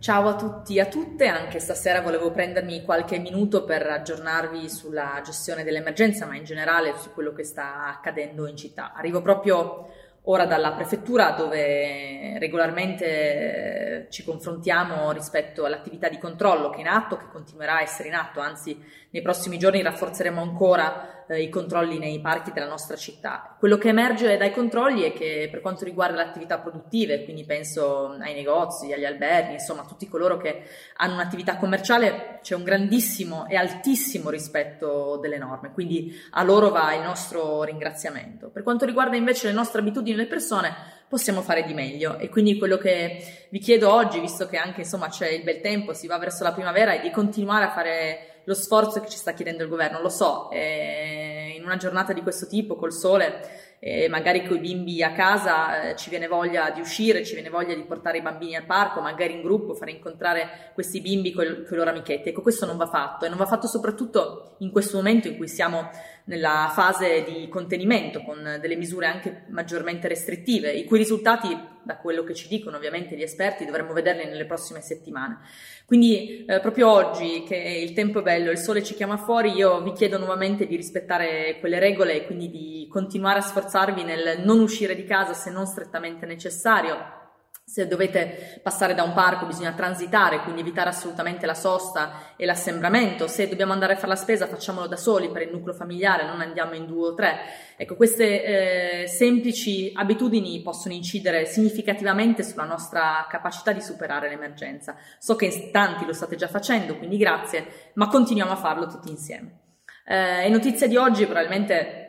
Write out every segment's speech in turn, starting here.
Ciao a tutti e a tutte, anche stasera volevo prendermi qualche minuto per aggiornarvi sulla gestione dell'emergenza, ma in generale su quello che sta accadendo in città. Arrivo proprio ora dalla prefettura dove regolarmente ci confrontiamo rispetto all'attività di controllo che è in atto, che continuerà a essere in atto, anzi nei prossimi giorni rafforzeremo ancora eh, i controlli nei parchi della nostra città. Quello che emerge dai controlli è che per quanto riguarda le attività produttive, quindi penso ai negozi, agli alberghi, insomma tutti coloro che hanno un'attività commerciale, c'è un grandissimo e altissimo rispetto delle norme, quindi a loro va il nostro ringraziamento. Per quanto riguarda invece le nostre abitudini delle persone, possiamo fare di meglio e quindi quello che vi chiedo oggi, visto che anche insomma c'è il bel tempo, si va verso la primavera, è di continuare a fare lo sforzo che ci sta chiedendo il governo. Lo so, eh, in una giornata di questo tipo, col sole, eh, magari con i bimbi a casa eh, ci viene voglia di uscire, ci viene voglia di portare i bambini al parco, magari in gruppo, fare incontrare questi bimbi con, i loro amichetti. Ecco, questo non va fatto e non va fatto soprattutto in questo momento in cui siamo nella fase di contenimento con delle misure anche maggiormente restrittive, i cui risultati, da quello che ci dicono ovviamente gli esperti, dovremmo vederli nelle prossime settimane. Quindi eh, proprio oggi che il tempo è bello, il sole ci chiama fuori, io vi chiedo nuovamente di rispettare quelle regole e quindi di continuare a sforzarvi nel non uscire di casa se non strettamente necessario se dovete passare da un parco bisogna transitare, quindi evitare assolutamente la sosta e l'assembramento. Se dobbiamo andare a fare la spesa facciamolo da soli per il nucleo familiare, non andiamo in due o tre. Ecco, queste eh, semplici abitudini possono incidere significativamente sulla nostra capacità di superare l'emergenza. So che in tanti lo state già facendo, quindi grazie, ma continuiamo a farlo tutti insieme. Eh, è notizia di oggi, probabilmente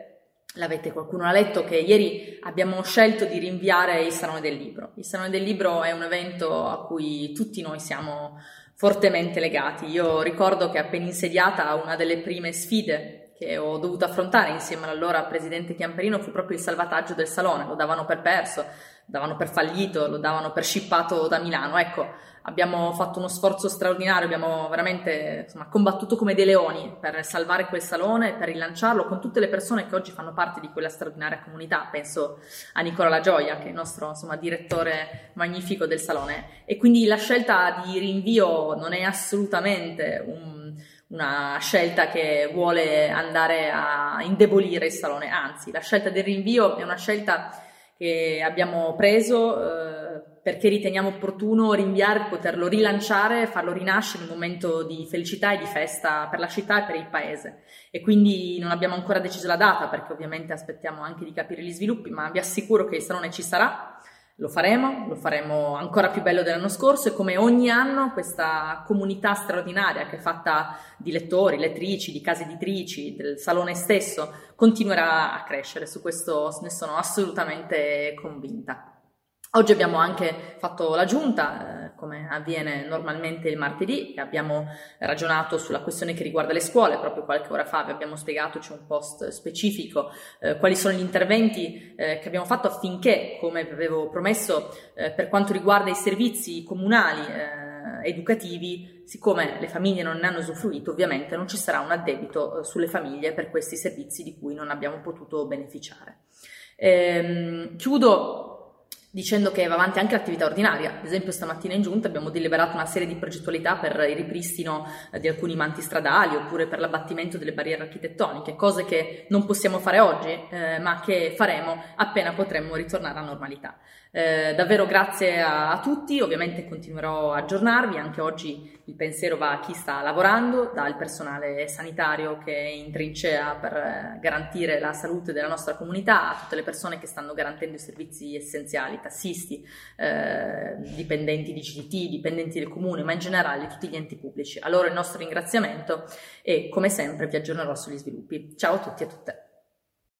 L'avete qualcuno ha letto che ieri abbiamo scelto di rinviare il Salone del Libro. Il Salone del Libro è un evento a cui tutti noi siamo fortemente legati. Io ricordo che appena insediata una delle prime sfide che ho dovuto affrontare insieme all'allora presidente Chiamperino fu proprio il salvataggio del salone, lo davano per perso, davano per fallito, lo davano per scippato da Milano. Ecco, abbiamo fatto uno sforzo straordinario, abbiamo veramente insomma, combattuto come dei leoni per salvare quel salone, per rilanciarlo con tutte le persone che oggi fanno parte di quella straordinaria comunità. Penso a Nicola La Gioia, che è il nostro insomma, direttore magnifico del salone. E quindi la scelta di rinvio non è assolutamente un, una scelta che vuole andare a indebolire il salone, anzi, la scelta del rinvio è una scelta che abbiamo preso eh, perché riteniamo opportuno rinviare, poterlo rilanciare, farlo rinascere in un momento di felicità e di festa per la città e per il paese. E quindi non abbiamo ancora deciso la data perché ovviamente aspettiamo anche di capire gli sviluppi, ma vi assicuro che il salone ci sarà lo faremo, lo faremo ancora più bello dell'anno scorso e come ogni anno questa comunità straordinaria che è fatta di lettori, lettrici, di case editrici, del salone stesso, continuerà a crescere, su questo ne sono assolutamente convinta. Oggi abbiamo anche fatto la giunta, eh, come avviene normalmente il martedì, abbiamo ragionato sulla questione che riguarda le scuole. Proprio qualche ora fa vi abbiamo spiegato, c'è un post specifico, eh, quali sono gli interventi eh, che abbiamo fatto affinché, come vi avevo promesso, eh, per quanto riguarda i servizi comunali eh, educativi, siccome le famiglie non ne hanno usufruito, ovviamente non ci sarà un addebito eh, sulle famiglie per questi servizi di cui non abbiamo potuto beneficiare. Ehm, chiudo dicendo che va avanti anche l'attività ordinaria. Ad esempio stamattina in giunta abbiamo deliberato una serie di progettualità per il ripristino eh, di alcuni manti stradali oppure per l'abbattimento delle barriere architettoniche, cose che non possiamo fare oggi eh, ma che faremo appena potremmo ritornare alla normalità. Eh, davvero grazie a, a, tutti, ovviamente continuerò a aggiornarvi, anche oggi il pensiero va a chi sta lavorando, dal personale sanitario che è in trincea per eh, garantire la salute della nostra comunità, a tutte le persone che stanno garantendo i servizi essenziali, tassisti, eh, dipendenti di CDT, dipendenti del comune, ma in generale tutti gli enti pubblici. A loro il nostro ringraziamento e come sempre vi aggiornerò sugli sviluppi. Ciao a tutti e a tutte.